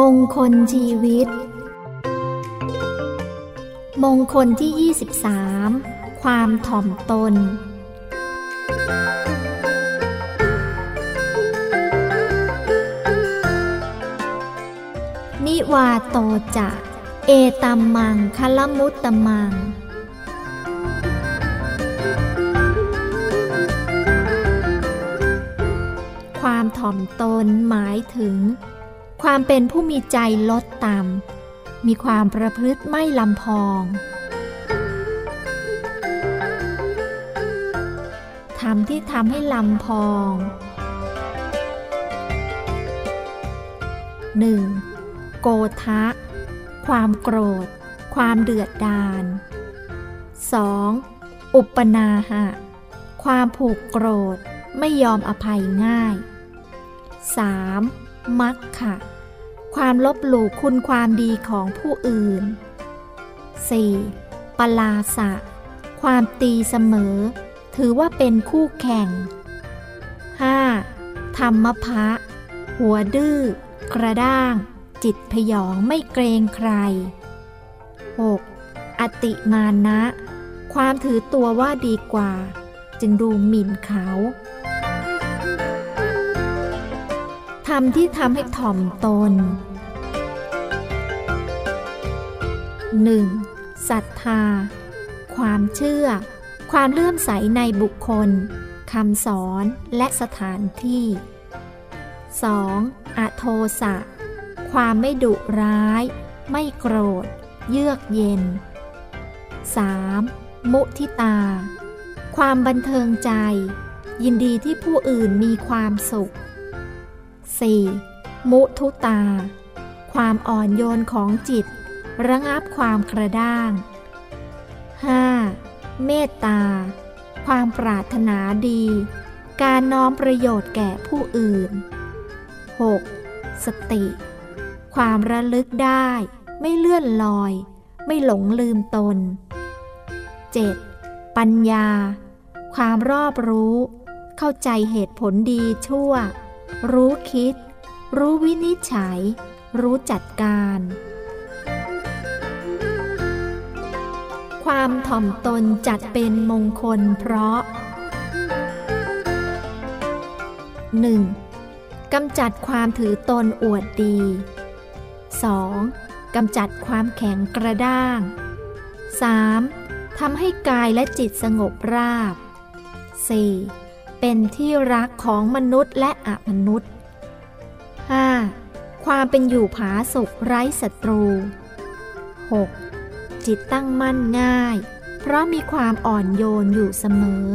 มงคลชีวิต มงคลที่ 23 ความถ่อมตน นิวาโตจะ เอตัมมังคลมุตตมัง ความถ่อมตนหมายถึง ความเป็นผู้มีใจลดต่ำ มีความประพฤติไม่ลำพองทำที่ทำให้ลำพอง 1. โกทะ ความโกรธ ความเดือดดาล 2. อุปนาหะ ความผูกโกรธไม่ยอมอภัยง่าย 3. มักขะ ความลบหลู่คุณความดีของผู้อื่น 4. ปลาสะ ความตีเสมอ ถือว่าเป็นคู่แข่ง 5. ธรรมภะหัวดื้อ กระด้าง จิตพยองไม่เกรงใคร 6. อติมานะ ความถือตัวว่าดีกว่า จึงดูหมิ่นเขา ทำที่ทำให้ถ่อมตน 1. ศรัทธา ความเชื่อ ความเลื่อมใสในบุคคลคำสอนและสถานที่ 2. อโทสะ ความไม่ดุร้าย ไม่โกรธ เยือกเย็น 3. มุทิตา ความบันเทิงใจ ยินดีที่ผู้อื่นมีความสุข 4. มุทุตา ความอ่อนโยนของจิต ระงับความกระด้าง 5. เมตตา ความปรารถนาดี การน้อมประโยชน์แก่ผู้อื่น 6. สติ ความระลึกได้ไม่เลื่อนลอย ไม่หลงลืมตน 7. ปัญญา ความรอบรู้ เข้าใจเหตุผลดีชั่ว รู้คิด รู้วินิจฉัย รู้จัดการ ความถ่อมตนจัดเป็นมงคลเพราะ 1. กำจัดความถือตนอวดดี 2. กำจัดความแข็งกระด้าง 3. ทำให้กายและจิตสงบราบ 4. เป็นที่รักของมนุษย์และอมนุษย์ 5. ความเป็นอยู่ผาสุกไร้ศัตรู 6. จิตตั้งมั่นง่าย เพราะมีความอ่อนโยนอยู่เสมอ